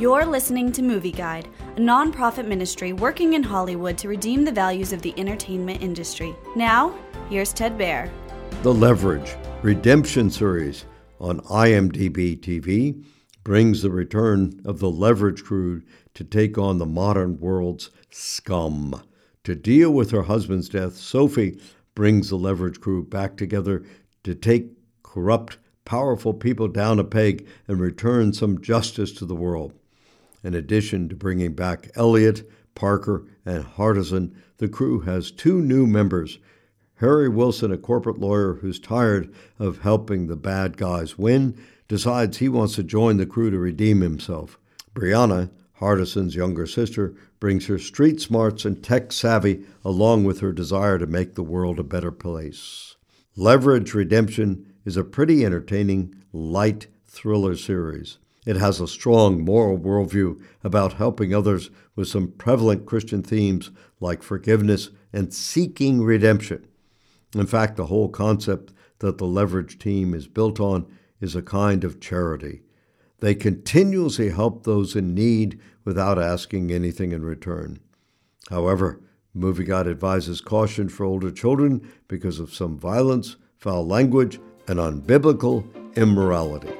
You're listening to Movie Guide, a nonprofit ministry working in Hollywood to redeem the values of the entertainment industry. Now, here's Ted Baehr. The Leverage Redemption series on IMDb TV brings the return of the Leverage crew to take on the modern world's scum. To deal with her husband's death, Sophie brings the Leverage crew back together to take corrupt, powerful people down a peg and return some justice to the world. In addition to bringing back Eliot, Parker, and Hardison, the crew has two new members. Harry Wilson, a corporate lawyer who's tired of helping the bad guys win, decides he wants to join the crew to redeem himself. Breanna, Hardison's younger sister, brings her street smarts and tech savvy along with her desire to make the world a better place. Leverage Redemption is a pretty entertaining, light thriller series. It has a strong moral worldview about helping others with some prevalent Christian themes like forgiveness and seeking redemption. In fact, the whole concept that the leverage team is built on is a kind of charity. They continuously help those in need without asking anything in return. However, Movie advises caution for older children because of some violence, foul language, and unbiblical immorality.